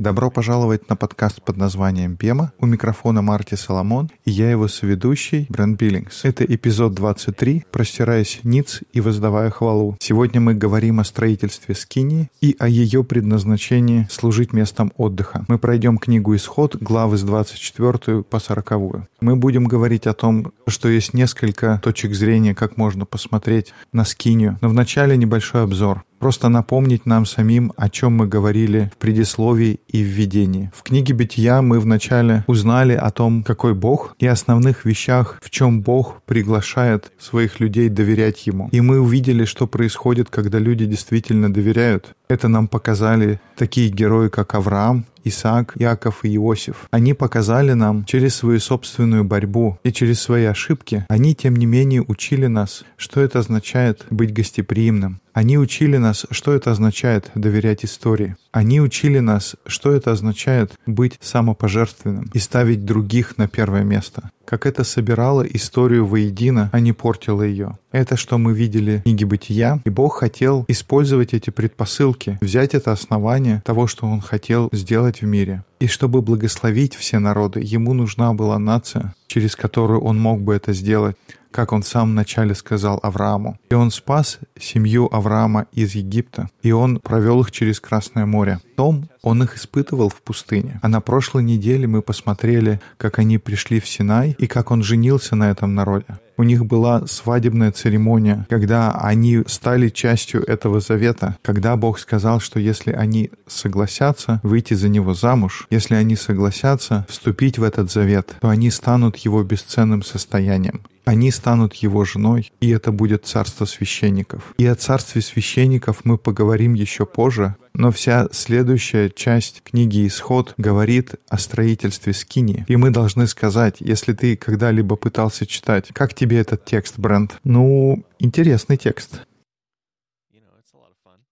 Добро пожаловать на подкаст под названием «Пема». У микрофона Марти Соломон и я его соведущий Брэн Биллингс. Это эпизод 23 «Простираясь ниц и воздавая хвалу». Сегодня мы говорим о строительстве Скини и о ее предназначении служить местом отдыха. Мы пройдем книгу «Исход», главы с 24 по 40. Мы будем говорить о том, что есть несколько точек зрения, как можно посмотреть на Скинию. Но вначале небольшой обзор просто напомнить нам самим, о чем мы говорили в предисловии и введении. В книге «Бытия» мы вначале узнали о том, какой Бог и основных вещах, в чем Бог приглашает своих людей доверять Ему. И мы увидели, что происходит, когда люди действительно доверяют. Это нам показали такие герои, как Авраам, Исаак, Яков и Иосиф. Они показали нам через свою собственную борьбу и через свои ошибки, они, тем не менее, учили нас, что это означает быть гостеприимным. Они учили нас, что это означает доверять истории. Они учили нас, что это означает быть самопожертвенным и ставить других на первое место. Как это собирало историю воедино, а не портило ее. Это, что мы видели в книге «Бытия», и Бог хотел использовать эти предпосылки, взять это основание того, что Он хотел сделать в мире. И чтобы благословить все народы, Ему нужна была нация, через которую Он мог бы это сделать как он в самом начале сказал Аврааму. И он спас семью Авраама из Египта, и он провел их через Красное море. Том он их испытывал в пустыне. А на прошлой неделе мы посмотрели, как они пришли в Синай и как он женился на этом народе. У них была свадебная церемония, когда они стали частью этого завета, когда Бог сказал, что если они согласятся выйти за него замуж, если они согласятся вступить в этот завет, то они станут его бесценным состоянием. Они станут его женой, и это будет царство священников. И о царстве священников мы поговорим еще позже, но вся следующая часть книги «Исход» говорит о строительстве Скини. И мы должны сказать, если ты когда-либо пытался читать, как тебе этот текст, Брент? Ну, интересный текст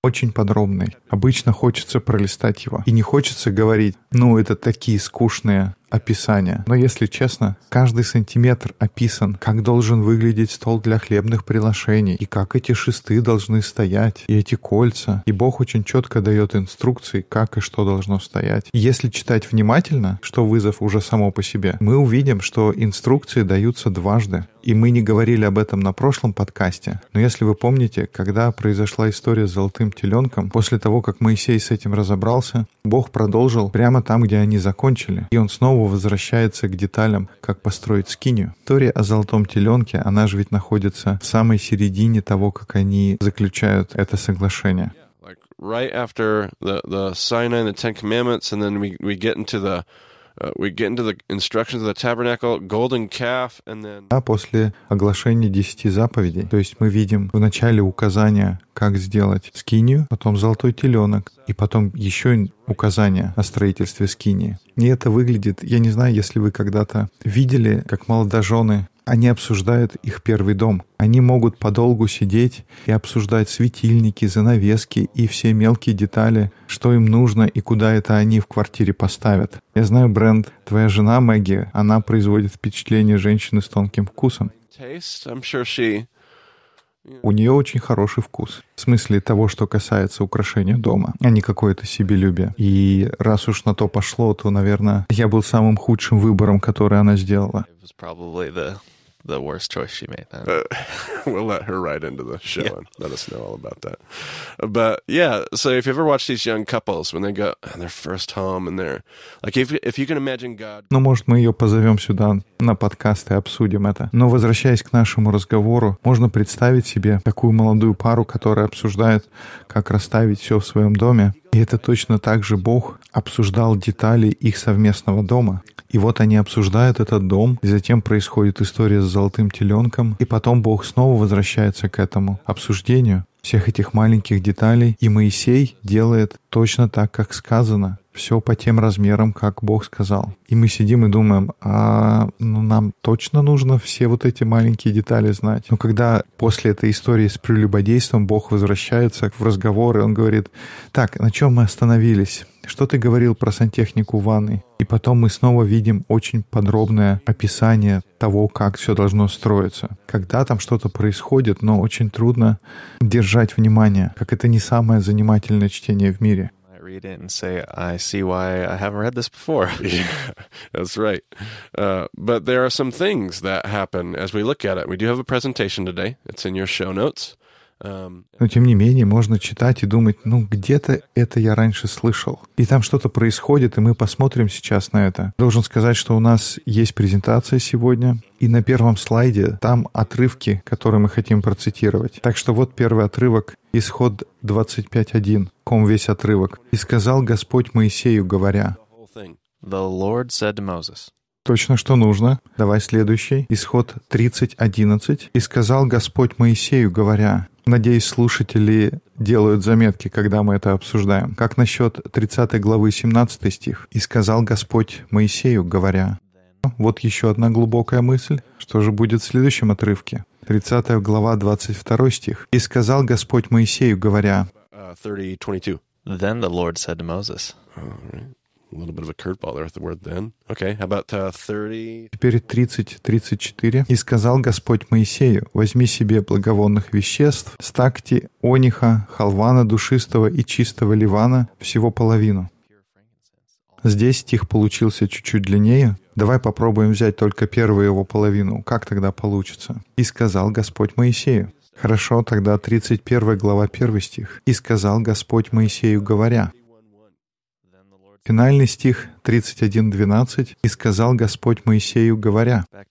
очень подробный. Обычно хочется пролистать его. И не хочется говорить, ну, это такие скучные описания. Но если честно, каждый сантиметр описан, как должен выглядеть стол для хлебных приношений, и как эти шесты должны стоять, и эти кольца. И Бог очень четко дает инструкции, как и что должно стоять. Если читать внимательно, что вызов уже само по себе, мы увидим, что инструкции даются дважды. И мы не говорили об этом на прошлом подкасте, но если вы помните, когда произошла история с золотым теленком, после того, как Моисей с этим разобрался, Бог продолжил прямо там, где они закончили. И он снова возвращается к деталям, как построить скинию. История о золотом теленке, она же ведь находится в самой середине того, как они заключают это соглашение. right after the, the Sinai and the Ten Commandments, and then we, we get into the а после оглашения десяти заповедей, то есть мы видим в начале указания, как сделать скинию, потом золотой теленок, и потом еще указания о строительстве скинии. И это выглядит, я не знаю, если вы когда-то видели, как молодожены они обсуждают их первый дом. Они могут подолгу сидеть и обсуждать светильники, занавески и все мелкие детали, что им нужно и куда это они в квартире поставят. Я знаю, Бренд, твоя жена Мэгги, она производит впечатление женщины с тонким вкусом. У нее очень хороший вкус. В смысле того, что касается украшения дома, а не какое-то себелюбие. И раз уж на то пошло, то, наверное, я был самым худшим выбором, который она сделала the worst choice she made. Uh, we'll let her write into the show yeah. and let us know all about that. But yeah, so if you ever watch these young couples when they go on their first home and they're like, if if you can imagine God. Ну, может, мы ее позовем сюда на подкаст и обсудим это. Но возвращаясь к нашему разговору, можно представить себе такую молодую пару, которая обсуждает, как расставить все в своем доме. И это точно так же Бог обсуждал детали их совместного дома. И вот они обсуждают этот дом, и затем происходит история с золотым теленком, и потом Бог снова возвращается к этому обсуждению всех этих маленьких деталей, и Моисей делает точно так, как сказано. Все по тем размерам, как Бог сказал. И мы сидим и думаем, а ну, нам точно нужно все вот эти маленькие детали знать. Но когда после этой истории с прелюбодейством Бог возвращается в разговор, и он говорит, так, на чем мы остановились? Что ты говорил про сантехнику ванны? И потом мы снова видим очень подробное описание того, как все должно строиться. Когда там что-то происходит, но очень трудно держать внимание, как это не самое занимательное чтение в мире. read it and say, I see why I haven't read this before. yeah, that's right. Uh, but there are some things that happen as we look at it. We do have a presentation today. It's in your show notes. Um, Но тем не менее можно читать и думать, ну где-то это я раньше слышал. И там что-то происходит, и мы посмотрим сейчас на это. Должен сказать, что у нас есть презентация сегодня, и на первом слайде там отрывки, которые мы хотим процитировать. Так что вот первый отрывок, исход 25.1, ком весь отрывок. «И сказал Господь Моисею, говоря». The Lord said to Moses. Точно, что нужно. Давай следующий. Исход 30.11. «И сказал Господь Моисею, говоря». Надеюсь, слушатели делают заметки, когда мы это обсуждаем. Как насчет 30 главы 17 стих? «И сказал Господь Моисею, говоря». Вот еще одна глубокая мысль. Что же будет в следующем отрывке? 30 глава, 22 стих. «И сказал Господь Моисею, говоря». Uh, 30, Then the Lord said to Moses. A little bit of a curveball there with the word then. Okay, how about uh, 30? Теперь 30, 34. «И сказал Господь Моисею, возьми себе благовонных веществ, стакти, ониха, халвана душистого и чистого ливана, всего половину». Здесь стих получился чуть-чуть длиннее. Давай попробуем взять только первую его половину. Как тогда получится? «И сказал Господь Моисею». Хорошо, тогда 31 глава 1 стих. «И сказал Господь Моисею, говоря». Финальный стих 31.12. «И сказал Господь Моисею, говоря». Uh,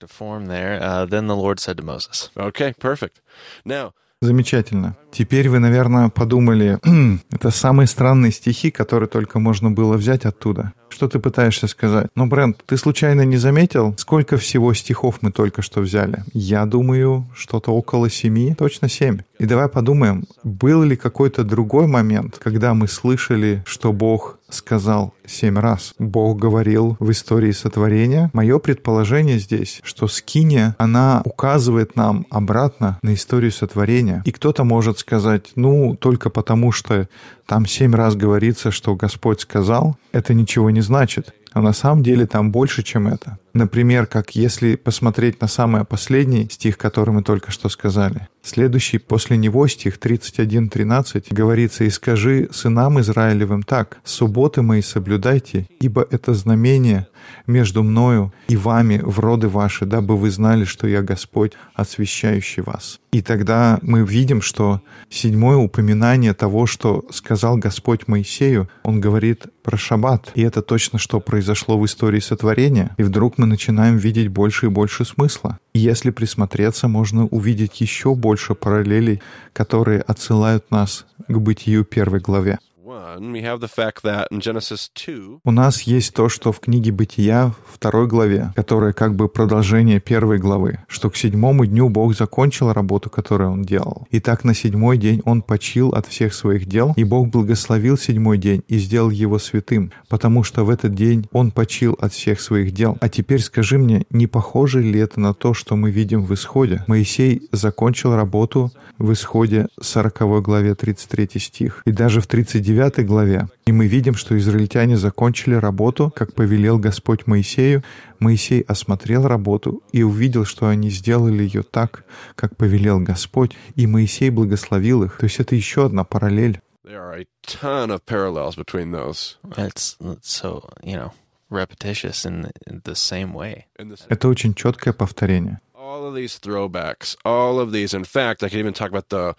Замечательно. Теперь вы, наверное, подумали, это самые странные стихи, которые только можно было взять оттуда. Что ты пытаешься сказать? Ну, Брент, ты случайно не заметил, сколько всего стихов мы только что взяли? Я думаю, что-то около семи, точно семь. И давай подумаем, был ли какой-то другой момент, когда мы слышали, что Бог сказал семь раз. Бог говорил в истории сотворения. Мое предположение здесь, что скиния, она указывает нам обратно на историю сотворения. И кто-то может сказать, ну, только потому что там семь раз говорится, что Господь сказал, это ничего не значит. А на самом деле там больше, чем это. Например, как если посмотреть на самый последний стих, который мы только что сказали. Следующий после него стих 31.13 говорится «И скажи сынам Израилевым так, субботы мои соблюдайте, ибо это знамение между мною и вами в роды ваши, дабы вы знали, что я Господь, освящающий вас». И тогда мы видим, что седьмое упоминание того, что сказал Господь Моисею, он говорит про шаббат. И это точно, что произошло в истории сотворения. И вдруг мы начинаем видеть больше и больше смысла. Если присмотреться, можно увидеть еще больше параллелей, которые отсылают нас к бытию первой главе. У нас есть то, что в книге Бытия, второй главе, которая как бы продолжение первой главы, что к седьмому дню Бог закончил работу, которую Он делал. И так на седьмой день Он почил от всех своих дел, и Бог благословил седьмой день и сделал его святым, потому что в этот день Он почил от всех своих дел. А теперь скажи мне, не похоже ли это на то, что мы видим в Исходе? Моисей закончил работу в Исходе 40 главе 33 стих, и даже в 39 9 главе. И мы видим, что израильтяне закончили работу, как повелел Господь Моисею. Моисей осмотрел работу и увидел, что они сделали ее так, как повелел Господь, и Моисей благословил их. То есть это еще одна параллель. Это очень четкое повторение. All of these throwbacks, all of these. In fact, I could even talk about the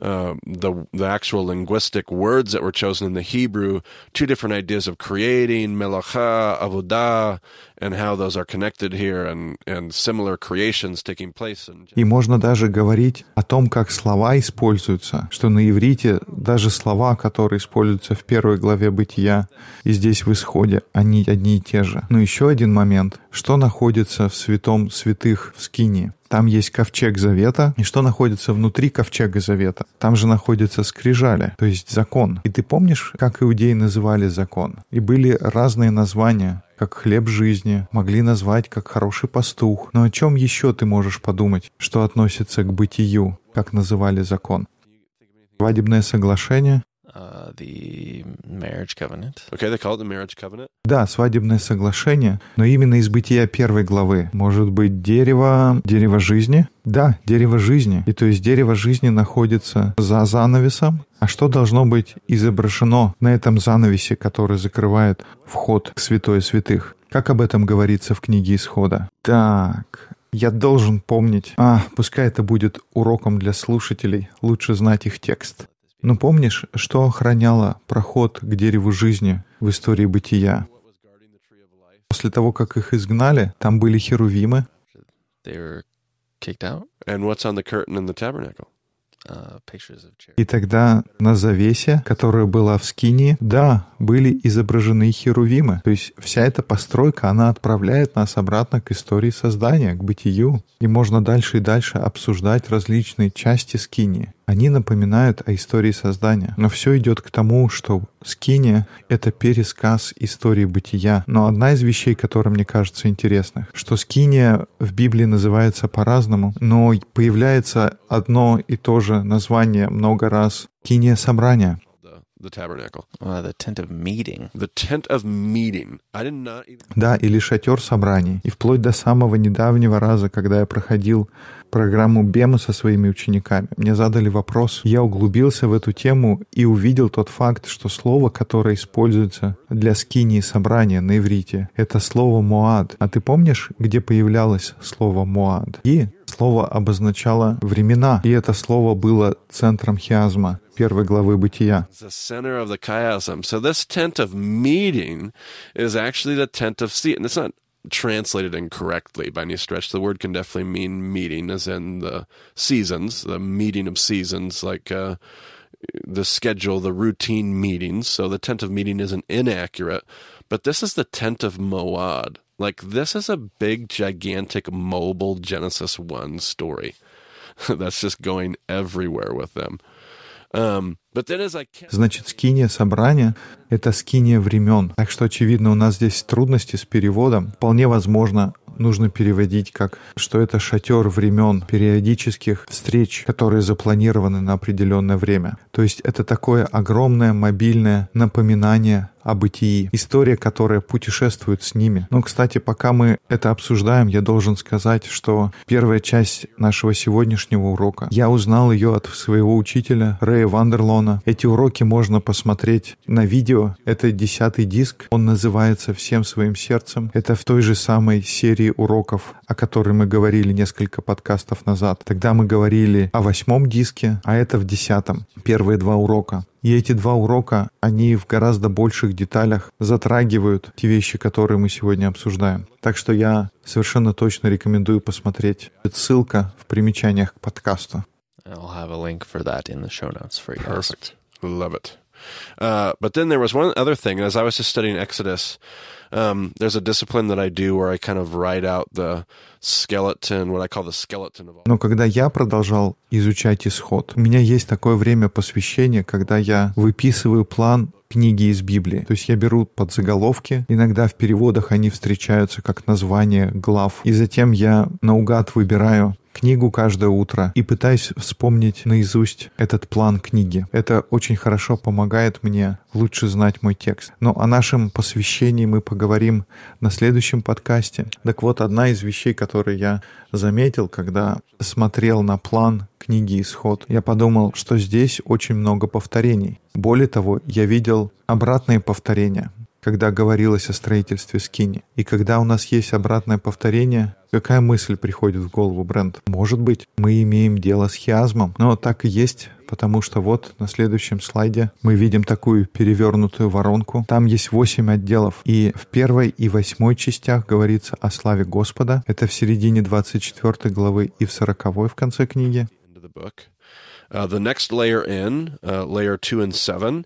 uh, the the actual linguistic words that were chosen in the Hebrew, two different ideas of creating, melacha, avodah, and how those are connected here, and, and similar creations taking place. И можно даже говорить о том, как слова используются, что на иврите даже слова, которые используются в первой главе Бытия и здесь в Исходе, они одни и те же. Но еще один момент, что находится в святом святых в Скинии. Там есть ковчег завета. И что находится внутри ковчега завета? Там же находятся скрижали, то есть закон. И ты помнишь, как иудеи называли закон? И были разные названия как хлеб жизни, могли назвать как хороший пастух. Но о чем еще ты можешь подумать, что относится к бытию, как называли закон? Свадебное соглашение? The marriage covenant. Okay, they call it the marriage covenant. Да, свадебное соглашение, но именно из бытия первой главы. Может быть, дерево, дерево жизни? Да, дерево жизни. И то есть дерево жизни находится за занавесом. А что должно быть изображено на этом занавесе, который закрывает вход к святой святых? Как об этом говорится в книге Исхода? Так, я должен помнить. А, пускай это будет уроком для слушателей. Лучше знать их текст. Но помнишь, что охраняло проход к дереву жизни в истории бытия? После того, как их изгнали, там были херувимы. Uh. И тогда на завесе, которая была в Скинии, да, были изображены херувимы. То есть вся эта постройка, она отправляет нас обратно к истории создания, к бытию. И можно дальше и дальше обсуждать различные части Скинии. Они напоминают о истории создания. Но все идет к тому, что Скиния — это пересказ истории бытия. Но одна из вещей, которая мне кажется интересных, что Скиния в Библии называется по-разному, но появляется одно и то же название много раз. Скиния собрания. The, tabernacle. Uh, the tent of meeting. The tent of meeting. I did not even. Да, или шатер собраний. И вплоть до самого недавнего раза, когда я проходил программу БЕМа со своими учениками, мне задали вопрос. Я углубился в эту тему и увидел тот факт, что слово, которое используется для скинии собрания на иврите, это слово «моад». А ты помнишь, где появлялось слово «моад»? И слово обозначало времена, и это слово было центром хиазма первой главы Бытия. It's the center of the chiasm. So this tent of meeting is actually the tent of seat. And it's not translated incorrectly by any stretch. The word can definitely mean meeting, as in the seasons, the meeting of seasons, like uh, the schedule, the routine meetings. So the tent of meeting isn't inaccurate, but this is the tent of Moad. Like this is a big, gigantic, mobile Genesis 1 story that's just going everywhere with them. Um, Значит, скиния собрания — это скиния времен. Так что, очевидно, у нас здесь трудности с переводом. Вполне возможно, нужно переводить как, что это шатер времен, периодических встреч, которые запланированы на определенное время. То есть это такое огромное мобильное напоминание о бытии, история, которая путешествует с ними. Но, кстати, пока мы это обсуждаем, я должен сказать, что первая часть нашего сегодняшнего урока, я узнал ее от своего учителя Рэя Вандерлона. Эти уроки можно посмотреть на видео. Это десятый диск. Он называется «Всем своим сердцем». Это в той же самой серии уроков, о которой мы говорили несколько подкастов назад. Тогда мы говорили о восьмом диске, а это в десятом. Первые два урока. И эти два урока, они в гораздо больших деталях затрагивают те вещи, которые мы сегодня обсуждаем. Так что я совершенно точно рекомендую посмотреть. Ссылка в примечаниях к подкасту. I'll have a link for that in the show notes for you guys. Perfect. Love it. Uh, but then there was one other thing. As I was just studying Exodus, um, there's a discipline that I do where I kind of write out the skeleton, what I call the skeleton of all. Но когда я продолжал изучать исход, у меня есть такое время посвящения, когда я выписываю план книги из Библии. То есть я беру подзаголовки, иногда в переводах они встречаются как название глав, и затем я наугад выбираю книгу каждое утро и пытаюсь вспомнить наизусть этот план книги. Это очень хорошо помогает мне лучше знать мой текст. Но о нашем посвящении мы поговорим на следующем подкасте. Так вот, одна из вещей, которые я заметил, когда смотрел на план книги «Исход», я подумал, что здесь очень много повторений. Более того, я видел обратные повторения когда говорилось о строительстве скини. И когда у нас есть обратное повторение, какая мысль приходит в голову, Брент? Может быть, мы имеем дело с хиазмом, но так и есть, потому что вот на следующем слайде мы видим такую перевернутую воронку. Там есть восемь отделов, и в первой и восьмой частях говорится о славе Господа. Это в середине 24 главы и в 40 в конце книги. Uh, the next layer in, uh, layer two and seven,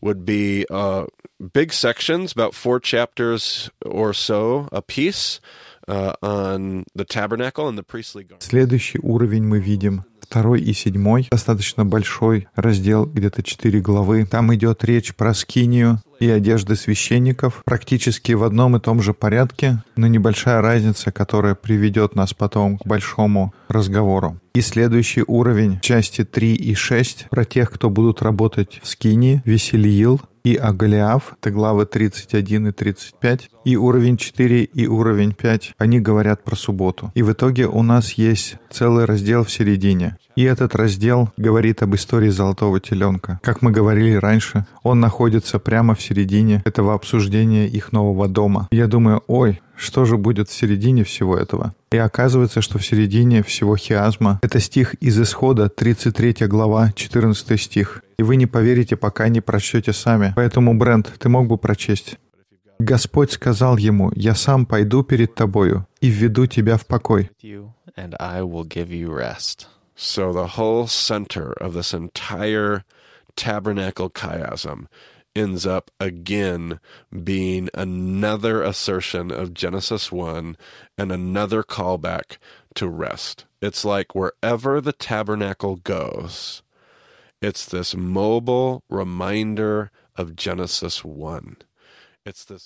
would be uh, big sections, about four chapters or so a piece, uh, on the tabernacle and the priestly garment. Следующий уровень мы видим в второй и седьмой, достаточно большой раздел, где-то четыре главы. Там идет речь про скинию, и одежды священников практически в одном и том же порядке, но небольшая разница, которая приведет нас потом к большому разговору. И следующий уровень части 3 и 6 про тех, кто будут работать в Скинии, Веселиил, и Агалиав, это главы 31 и 35, и уровень 4 и уровень 5, они говорят про субботу. И в итоге у нас есть целый раздел в середине. И этот раздел говорит об истории Золотого Теленка. Как мы говорили раньше, он находится прямо в середине этого обсуждения их нового дома. Я думаю, ой, что же будет в середине всего этого? И оказывается, что в середине всего хиазма это стих из Исхода, 33 глава, 14 стих. И вы не поверите, пока не прочтете сами. Поэтому, Брент, ты мог бы прочесть. Господь сказал ему, «Я сам пойду перед тобою и введу тебя в покой». So the whole center of this entire tabernacle chiasm ends up again being another assertion of Genesis 1 and another callback to rest. It's like wherever the tabernacle goes, it's this mobile reminder of Genesis 1.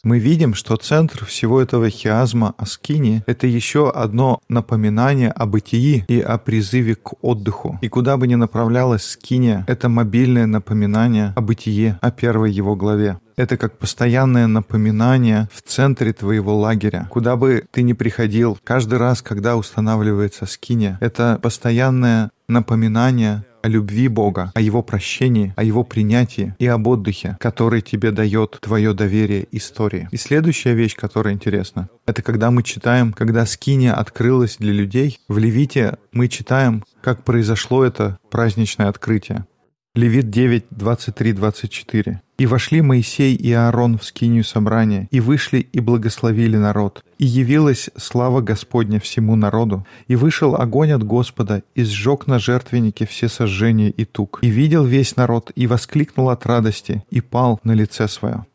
Мы видим, что центр всего этого хиазма Аскини — это еще одно напоминание о бытии и о призыве к отдыху. И куда бы ни направлялась Скиния, это мобильное напоминание о бытие, о первой его главе. Это как постоянное напоминание в центре твоего лагеря. Куда бы ты ни приходил, каждый раз, когда устанавливается скиния, это постоянное напоминание о любви Бога, о Его прощении, о Его принятии и об отдыхе, который тебе дает твое доверие истории. И следующая вещь, которая интересна, это когда мы читаем, когда скиния открылась для людей, в Левите мы читаем, как произошло это праздничное открытие. Левит 9, 23, 24. «И вошли Моисей и Аарон в скинию собрания, и вышли и благословили народ. И явилась слава Господня всему народу, и вышел огонь от Господа, и сжег на жертвеннике все сожжения и тук. И видел весь народ, и воскликнул от радости, и пал на лице свое».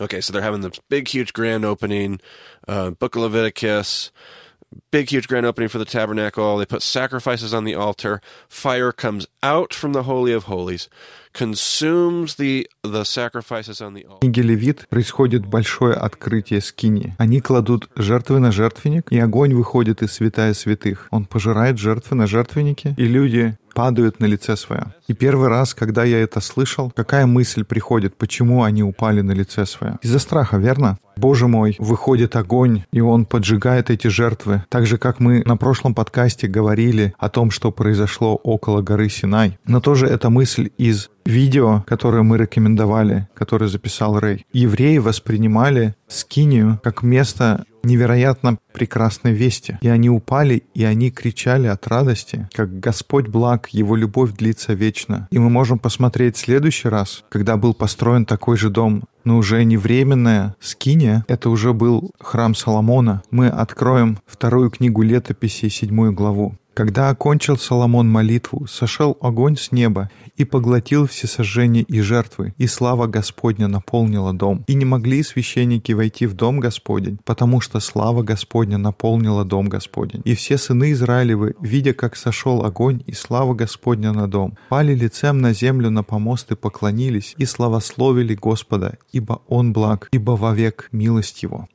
Okay, so they're having this big, huge grand opening, uh, Book of Leviticus, big, huge grand opening for the tabernacle. They put sacrifices on the altar. Fire comes out from the Holy of Holies, consumes the, the sacrifices on the altar. Книге Левит происходит большое открытие скини. Они кладут жертвы на жертвенник, и огонь выходит из святая святых. Он пожирает жертвы на жертвеннике, и люди падают на лице свое. И первый раз, когда я это слышал, какая мысль приходит, почему они упали на лице свое? Из-за страха, верно? Боже мой, выходит огонь, и он поджигает эти жертвы. Так же, как мы на прошлом подкасте говорили о том, что произошло около горы Синай. Но тоже эта мысль из видео, которое мы рекомендовали, которое записал Рэй. Евреи воспринимали Скинию как место невероятно прекрасной вести. И они упали, и они кричали от радости, как Господь благ, Его любовь длится вечно. И мы можем посмотреть в следующий раз, когда был построен такой же дом, но уже не временная скиния, это уже был храм Соломона. Мы откроем вторую книгу летописи, седьмую главу. Когда окончил Соломон молитву, сошел огонь с неба и поглотил все сожжения и жертвы, и слава Господня наполнила дом. И не могли священники войти в дом Господень, потому что слава Господня наполнила дом Господень. И все сыны Израилевы, видя, как сошел огонь и слава Господня на дом, пали лицем на землю на помост и поклонились, и славословили Господа, ибо Он благ, ибо вовек милость Его.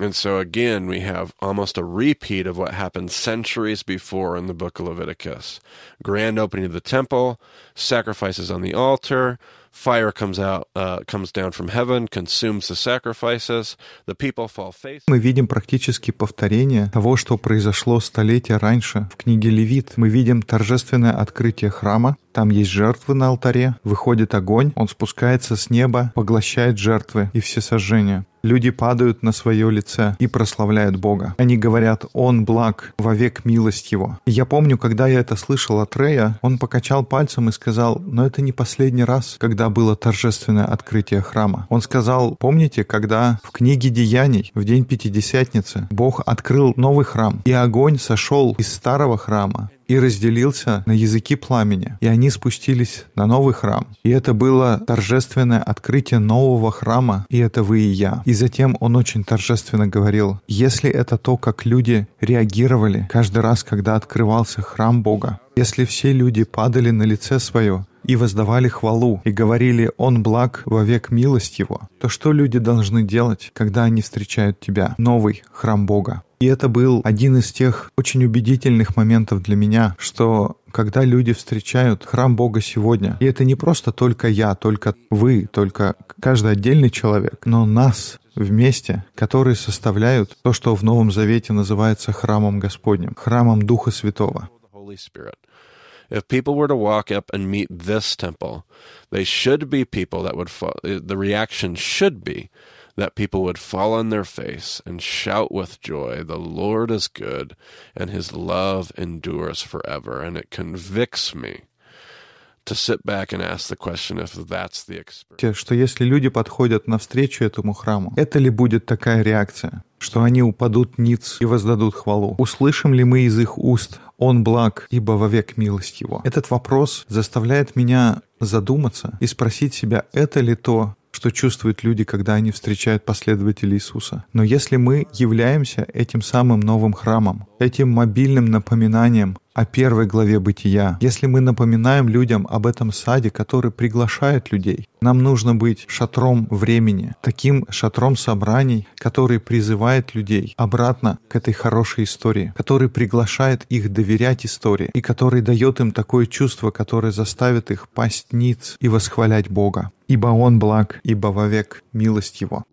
And so again, we have almost a repeat of what happened centuries before in the book of Leviticus. Grand opening of the temple, sacrifices on the altar, fire comes out, uh, comes down from heaven, consumes the sacrifices, the people fall face. Мы видим практически повторение того, что произошло столетия раньше в книге Левит. Мы видим торжественное открытие храма, там есть жертвы на алтаре, выходит огонь, он спускается с неба, поглощает жертвы и все сожжения. Люди падают на свое лице и прославляют Бога. Они говорят «Он благ, вовек милость Его». И я помню, когда я это слышал от Рея, он покачал пальцем и сказал «Но это не последний раз, когда было торжественное открытие храма. Он сказал, помните, когда в книге Деяний в день Пятидесятницы Бог открыл новый храм, и огонь сошел из старого храма и разделился на языки пламени, и они спустились на новый храм. И это было торжественное открытие нового храма, и это вы и я. И затем он очень торжественно говорил, если это то, как люди реагировали каждый раз, когда открывался храм Бога, если все люди падали на лице свое и воздавали хвалу, и говорили «Он благ во век милость Его», то что люди должны делать, когда они встречают Тебя, новый храм Бога? И это был один из тех очень убедительных моментов для меня, что когда люди встречают храм Бога сегодня, и это не просто только я, только вы, только каждый отдельный человек, но нас вместе, которые составляют то, что в Новом Завете называется храмом Господним, храмом Духа Святого. If people were to walk up and meet this temple, they should be people that would fall. The reaction should be that people would fall on their face and shout with joy, The Lord is good, and his love endures forever. And it convicts me Что если люди подходят навстречу этому храму, это ли будет такая реакция? Что они упадут ниц и воздадут хвалу? Услышим ли мы из их уст «Он благ, ибо вовек милость Его»? Этот вопрос заставляет меня задуматься и спросить себя, это ли то, что чувствуют люди, когда они встречают последователей Иисуса. Но если мы являемся этим самым новым храмом, этим мобильным напоминанием о первой главе бытия, если мы напоминаем людям об этом саде, который приглашает людей, нам нужно быть шатром времени, таким шатром собраний, который призывает людей обратно к этой хорошей истории, который приглашает их доверять истории и который дает им такое чувство, которое заставит их пасть ниц и восхвалять Бога. Ибо Он благ, ибо вовек милость Его.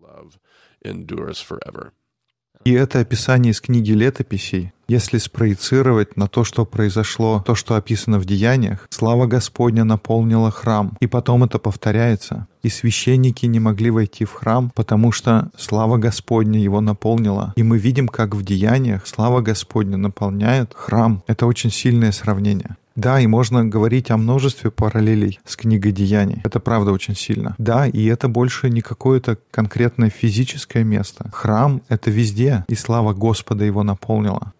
И это описание из книги летописей, если спроецировать на то, что произошло, то, что описано в деяниях, слава Господня наполнила храм, и потом это повторяется. И священники не могли войти в храм, потому что слава Господня его наполнила. И мы видим, как в деяниях слава Господня наполняет храм. Это очень сильное сравнение. Да, и можно говорить о множестве параллелей с книгой Деяний. Это правда очень сильно. Да, и это больше не какое-то конкретное физическое место. Храм — это везде, и слава Господа его наполнила.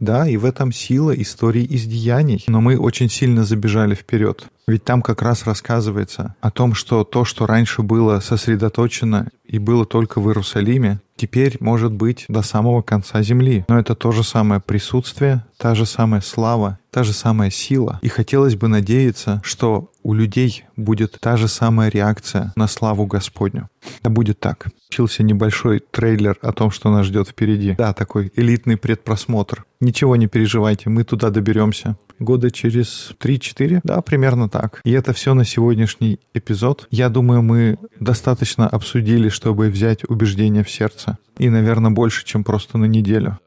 Да, и в этом сила истории из деяний. Но мы очень сильно забежали вперед. Ведь там как раз рассказывается о том, что то, что раньше было сосредоточено и было только в Иерусалиме, теперь может быть до самого конца земли. Но это то же самое присутствие, та же самая слава, та же самая сила. И хотелось бы надеяться, что у людей будет та же самая реакция на славу Господню. А будет так. Получился небольшой трейлер о том, что нас ждет впереди. Да, такой элитный предпросмотр. Ничего не переживайте, мы туда доберемся. Года через 3-4, да, примерно так. И это все на сегодняшний эпизод. Я думаю, мы достаточно обсудили, чтобы взять убеждение в сердце. И, наверное, больше, чем просто на неделю.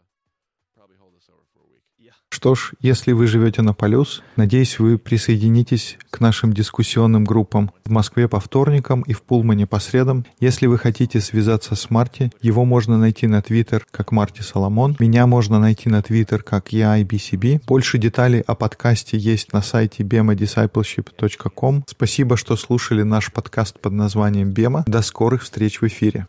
Что ж, если вы живете на Полюс, надеюсь, вы присоединитесь к нашим дискуссионным группам в Москве по вторникам и в Пулмане по средам. Если вы хотите связаться с Марти, его можно найти на Твиттер как Марти Соломон. Меня можно найти на Твиттер как я IBCB. Больше деталей о подкасте есть на сайте bemadiscipleship.com. Спасибо, что слушали наш подкаст под названием Бема. До скорых встреч в эфире.